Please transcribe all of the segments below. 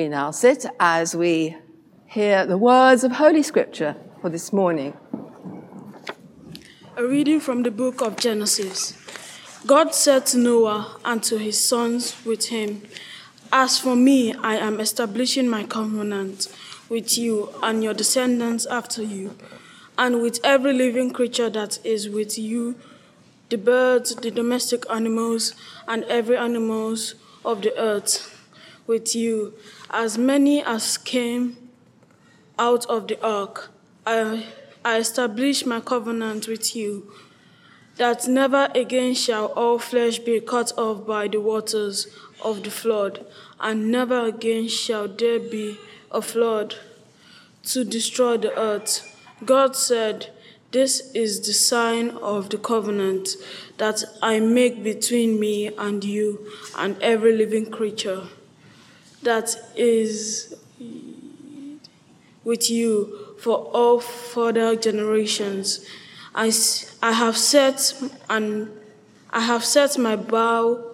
We now sit as we hear the words of Holy Scripture for this morning. A reading from the book of Genesis. God said to Noah and to his sons with him, As for me, I am establishing my covenant with you and your descendants after you, and with every living creature that is with you the birds, the domestic animals, and every animals of the earth with you, as many as came out of the ark. I, I establish my covenant with you, that never again shall all flesh be cut off by the waters of the flood, and never again shall there be a flood to destroy the earth. God said, This is the sign of the covenant that I make between me and you and every living creature that is with you for all further generations. I, I have set and I have set my bow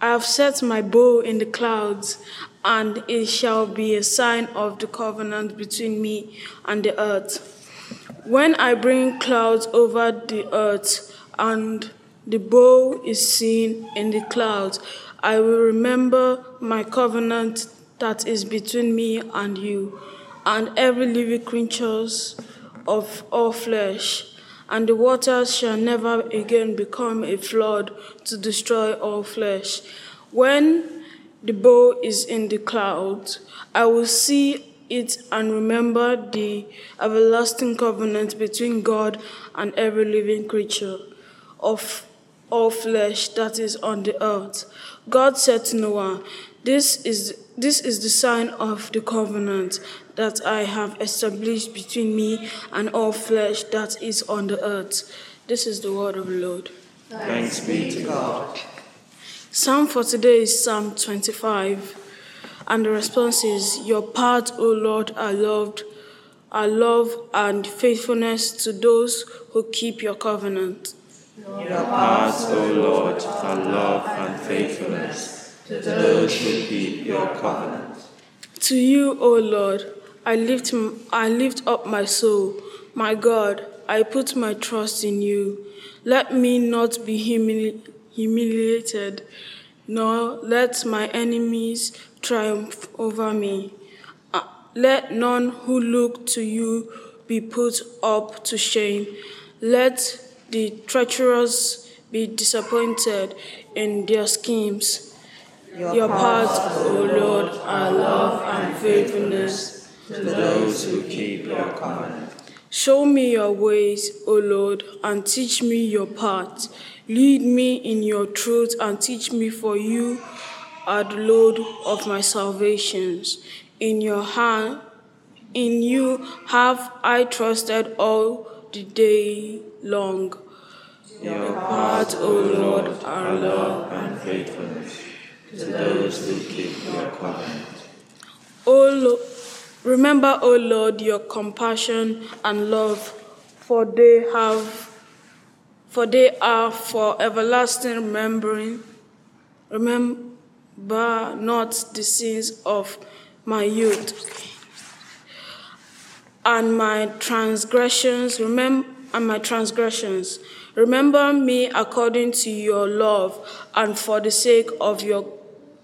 I have set my bow in the clouds, and it shall be a sign of the covenant between me and the earth. When I bring clouds over the earth, and the bow is seen in the clouds, I will remember my covenant that is between me and you, and every living creatures of all flesh. And the waters shall never again become a flood to destroy all flesh. When the bow is in the clouds, I will see it and remember the everlasting covenant between God and every living creature of all flesh that is on the earth. God said to Noah, This is, this is the sign of the covenant that I have established between me and all flesh that is on the earth. This is the word of the Lord. Thanks be to God. Psalm for today is Psalm 25, and the response is Your paths, O Lord, are loved, are love and faithfulness to those who keep your covenant. Your paths, O Lord, are love and faithfulness to those who keep your covenant. To you, O Lord, I lift, I lift up my soul. My God, I put my trust in you. Let me not be humili- humiliated, nor let my enemies triumph over me. Uh, let none who look to you be put up to shame. Let the treacherous be disappointed in their schemes. Your, Your paths, O Lord, are love and faithfulness to those who keep your covenant. Show me your ways, O Lord, and teach me your paths. Lead me in your truth and teach me, for you are the Lord of my salvations. In your hand, in you have I trusted all the day long. Your paths, O Lord, are love and faithfulness to those who keep your covenant. O Lord, remember, O Lord, your compassion and love, for they have for they are for everlasting remembering. Remember not the sins of my youth and my transgressions. Remember and my transgressions. Remember me according to your love and for the sake of your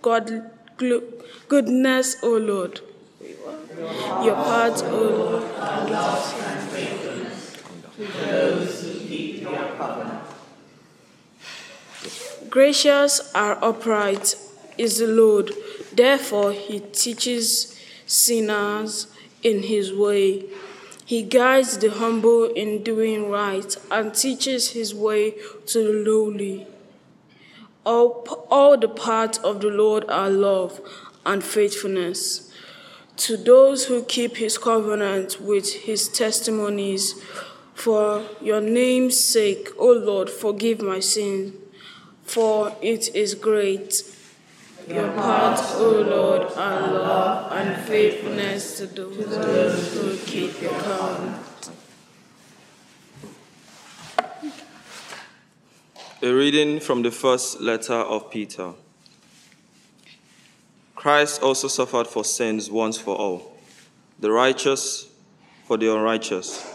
God, goodness, O Lord. Your paths, O Lord, are love and faithfulness to those who keep your covenant. Gracious are upright is the Lord, therefore he teaches sinners in his way. He guides the humble in doing right and teaches his way to the lowly. All, all the paths of the Lord are love and faithfulness. To those who keep his covenant with his testimonies, for your name's sake, O Lord, forgive my sin, for it is great. Your paths, O Lord, are love and faithfulness to those who keep your covenant. A reading from the first letter of Peter. Christ also suffered for sins once for all, the righteous for the unrighteous.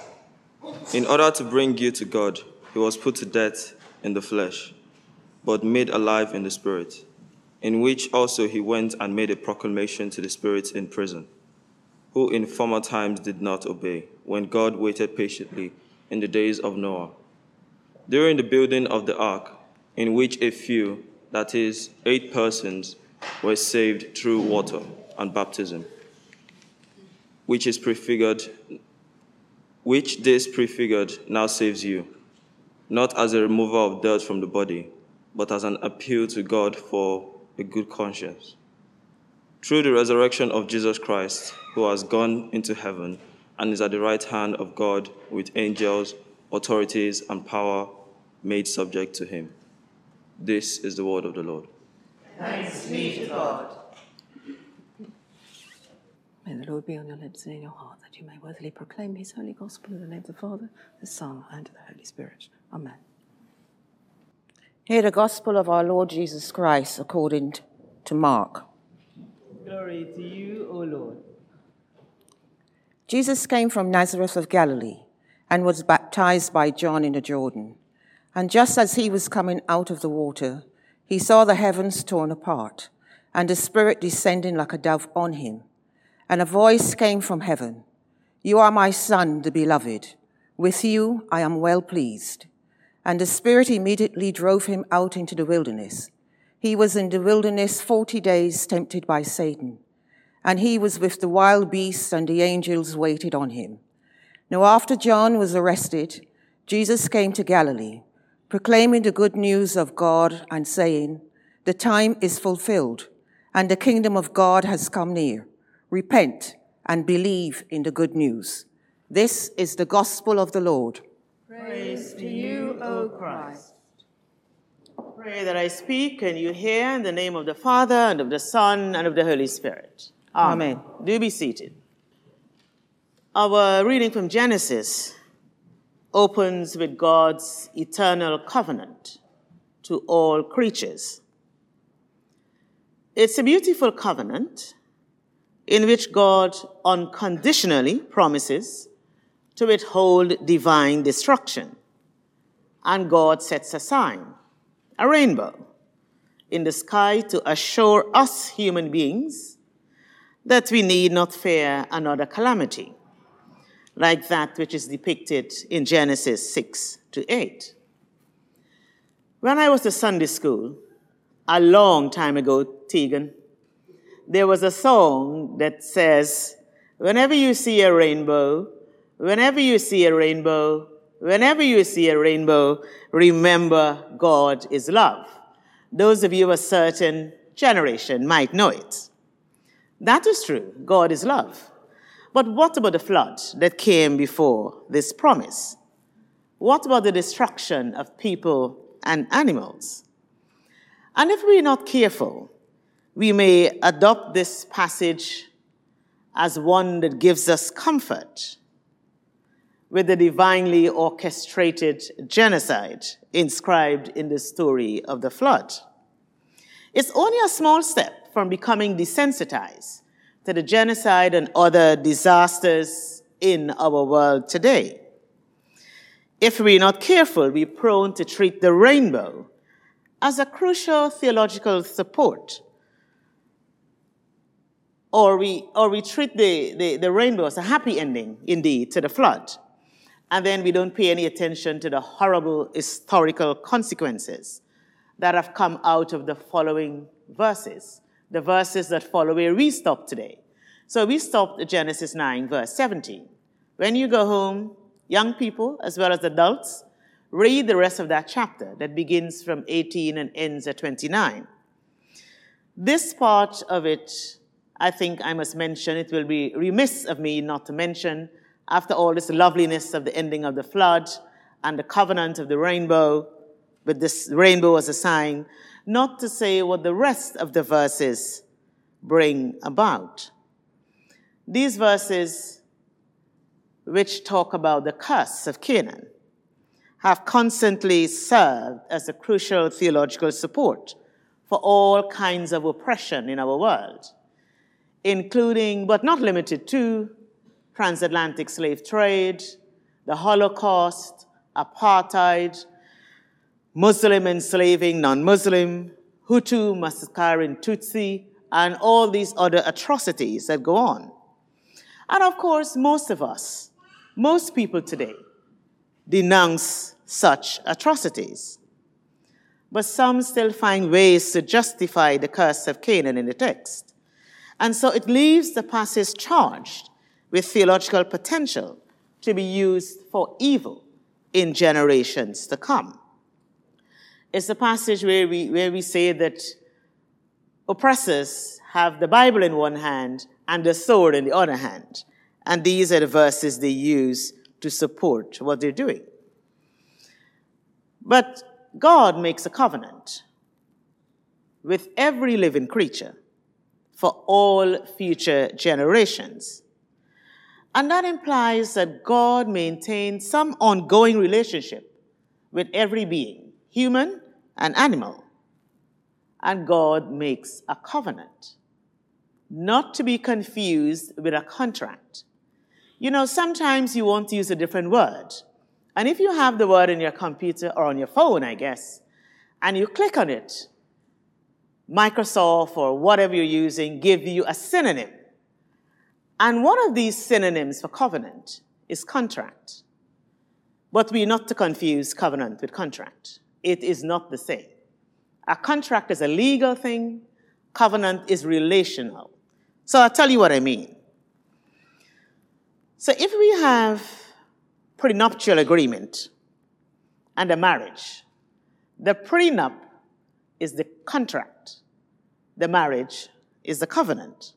In order to bring you to God, he was put to death in the flesh, but made alive in the spirit, in which also he went and made a proclamation to the spirits in prison, who in former times did not obey, when God waited patiently in the days of Noah. During the building of the ark, in which a few, that is, eight persons, were saved through water and baptism, which is prefigured, which this prefigured now saves you, not as a removal of dirt from the body, but as an appeal to God for a good conscience. Through the resurrection of Jesus Christ, who has gone into heaven and is at the right hand of God with angels, authorities, and power made subject to him. This is the word of the Lord. Thanks be to God. May the Lord be on your lips and in your heart, that you may worthily proclaim his holy gospel in the name of the Father, the Son, and the Holy Spirit. Amen. Hear the gospel of our Lord Jesus Christ according to Mark. Glory to you, O Lord. Jesus came from Nazareth of Galilee and was baptized by John in the Jordan. And just as he was coming out of the water, he saw the heavens torn apart and the Spirit descending like a dove on him. And a voice came from heaven You are my Son, the beloved. With you I am well pleased. And the Spirit immediately drove him out into the wilderness. He was in the wilderness forty days tempted by Satan. And he was with the wild beasts, and the angels waited on him. Now, after John was arrested, Jesus came to Galilee proclaiming the good news of God and saying, The time is fulfilled, and the kingdom of God has come near. Repent and believe in the good news. This is the gospel of the Lord. Praise to you, O Christ. Pray that I speak and you hear in the name of the Father and of the Son and of the Holy Spirit. Amen. Amen. Do be seated. Our reading from Genesis opens with God's eternal covenant to all creatures. It's a beautiful covenant in which God unconditionally promises to withhold divine destruction. And God sets a sign, a rainbow, in the sky to assure us human beings that we need not fear another calamity like that which is depicted in Genesis 6 to 8. When I was at Sunday school, a long time ago, Tegan, there was a song that says, Whenever you see a rainbow, whenever you see a rainbow, whenever you see a rainbow, remember God is love. Those of you of a certain generation might know it. That is true. God is love. But what about the flood that came before this promise? What about the destruction of people and animals? And if we're not careful, we may adopt this passage as one that gives us comfort with the divinely orchestrated genocide inscribed in the story of the flood. It's only a small step from becoming desensitized to the genocide and other disasters in our world today. If we're not careful, we're prone to treat the rainbow as a crucial theological support. Or we, or we treat the, the, the rainbow as a happy ending, indeed, to the flood. And then we don't pay any attention to the horrible historical consequences that have come out of the following verses the verses that follow where we stop today. So we stopped at Genesis 9, verse 17. When you go home, young people as well as adults, read the rest of that chapter that begins from 18 and ends at 29. This part of it, I think I must mention, it will be remiss of me not to mention, after all this loveliness of the ending of the flood and the covenant of the rainbow, with this rainbow as a sign, not to say what the rest of the verses bring about. These verses, which talk about the curse of Canaan, have constantly served as a crucial theological support for all kinds of oppression in our world, including, but not limited to, transatlantic slave trade, the Holocaust, apartheid, Muslim enslaving non Muslim, Hutu massacring Tutsi, and all these other atrocities that go on. And of course, most of us, most people today, denounce such atrocities. But some still find ways to justify the curse of Canaan in the text. And so it leaves the passage charged with theological potential to be used for evil in generations to come. It's a passage where we, where we say that oppressors have the Bible in one hand and the sword in the other hand. And these are the verses they use to support what they're doing. But God makes a covenant with every living creature for all future generations. And that implies that God maintains some ongoing relationship with every being, human and animal. And God makes a covenant, not to be confused with a contract. You know, sometimes you want to use a different word. And if you have the word in your computer or on your phone, I guess, and you click on it, Microsoft or whatever you're using give you a synonym. And one of these synonyms for covenant is contract. But we're not to confuse covenant with contract. It is not the same. A contract is a legal thing, covenant is relational. So I'll tell you what I mean. So if we have prenuptial agreement and a marriage, the prenup is the contract, the marriage is the covenant.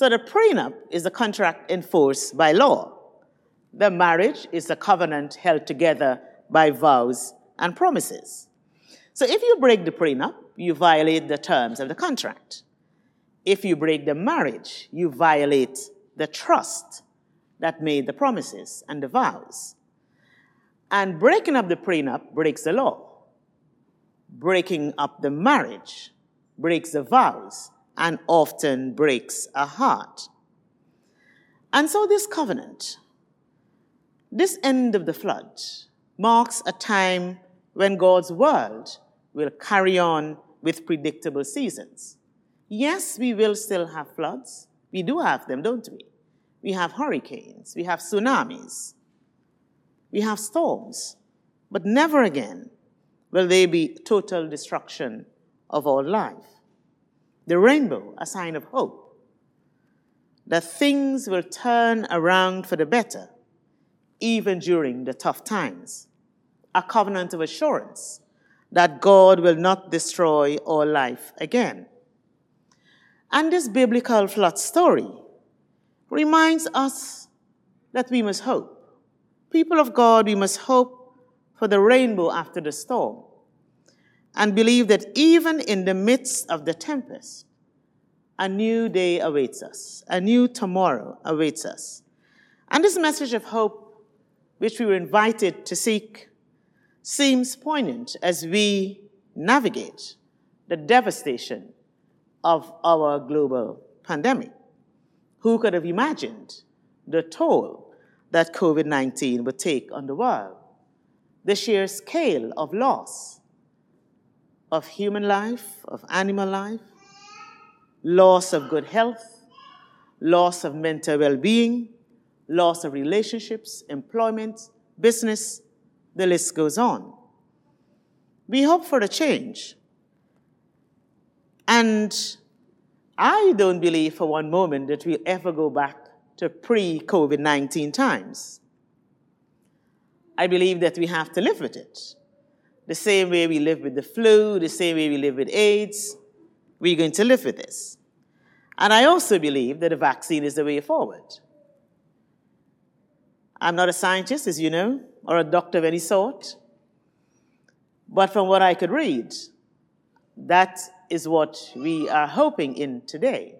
So the prenup is a contract enforced by law. The marriage is a covenant held together by vows and promises. So if you break the prenup, you violate the terms of the contract. If you break the marriage, you violate the trust that made the promises and the vows. And breaking up the prenup breaks the law. Breaking up the marriage breaks the vows and often breaks a heart. And so, this covenant, this end of the flood, marks a time when God's world will carry on with predictable seasons. Yes, we will still have floods. We do have them, don't we? We have hurricanes, we have tsunamis, we have storms, but never again will there be total destruction of all life. The rainbow, a sign of hope, that things will turn around for the better, even during the tough times. A covenant of assurance that God will not destroy all life again. And this biblical flood story reminds us that we must hope. People of God, we must hope for the rainbow after the storm and believe that even in the midst of the tempest, a new day awaits us, a new tomorrow awaits us. And this message of hope, which we were invited to seek, seems poignant as we navigate the devastation of our global pandemic. Who could have imagined the toll that COVID 19 would take on the world? The sheer scale of loss of human life, of animal life, loss of good health, loss of mental well being, loss of relationships, employment, business, the list goes on. We hope for a change. And I don't believe for one moment that we'll ever go back to pre COVID 19 times. I believe that we have to live with it. The same way we live with the flu, the same way we live with AIDS, we're going to live with this. And I also believe that a vaccine is the way forward. I'm not a scientist, as you know, or a doctor of any sort. But from what I could read, that is what we are hoping in today.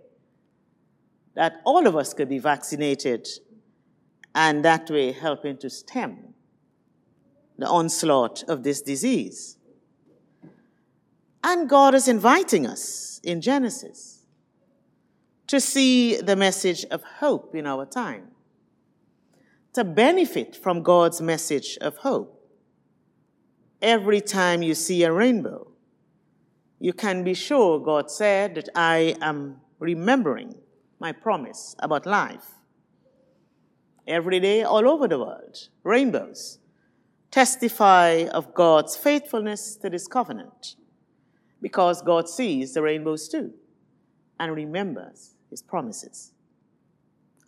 That all of us could be vaccinated and that way helping to stem the onslaught of this disease. And God is inviting us in Genesis to see the message of hope in our time, to benefit from God's message of hope. Every time you see a rainbow, you can be sure God said that I am remembering my promise about life. Every day, all over the world, rainbows testify of God's faithfulness to this covenant because God sees the rainbows too and remembers his promises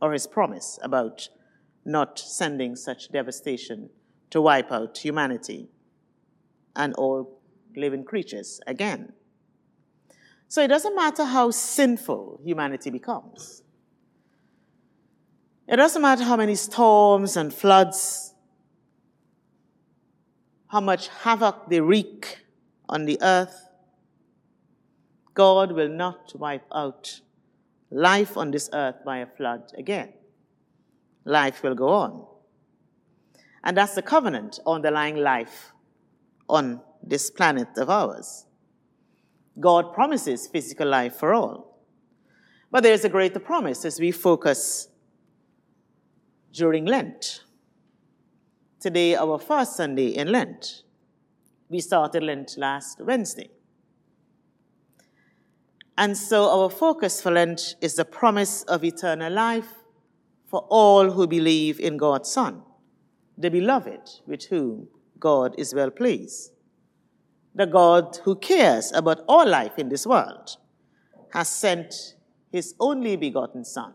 or his promise about not sending such devastation to wipe out humanity and all living creatures again. So it doesn't matter how sinful humanity becomes. It doesn't matter how many storms and floods, how much havoc they wreak on the earth. God will not wipe out life on this earth by a flood again. Life will go on. And that's the covenant underlying life on this planet of ours. God promises physical life for all. But there's a greater promise as we focus during Lent. Today, our first Sunday in Lent. We started Lent last Wednesday. And so our focus for Lent is the promise of eternal life for all who believe in God's Son, the beloved with whom God is well pleased. The God who cares about all life in this world has sent his only begotten Son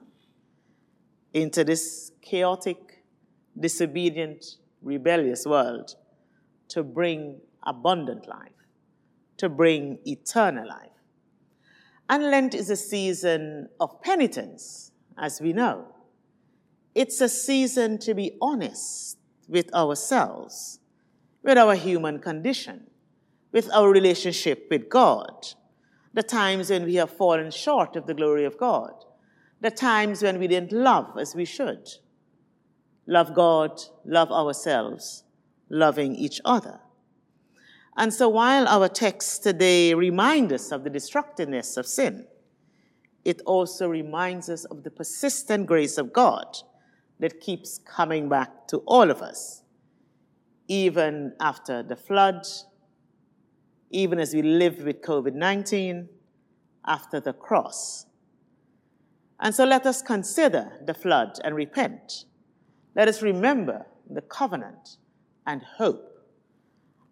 into this chaotic, disobedient, rebellious world to bring abundant life, to bring eternal life. And Lent is a season of penitence, as we know. It's a season to be honest with ourselves, with our human condition, with our relationship with God, the times when we have fallen short of the glory of God, the times when we didn't love as we should. Love God, love ourselves, loving each other. And so while our text today reminds us of the destructiveness of sin, it also reminds us of the persistent grace of God that keeps coming back to all of us, even after the flood, even as we live with COVID 19, after the cross. And so let us consider the flood and repent. Let us remember the covenant and hope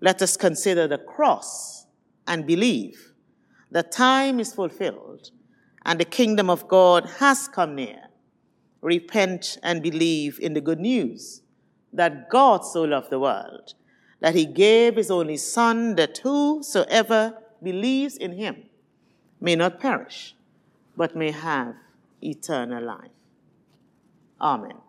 let us consider the cross and believe the time is fulfilled and the kingdom of God has come near. Repent and believe in the good news that God so loved the world that he gave his only Son, that whosoever believes in him may not perish, but may have eternal life. Amen.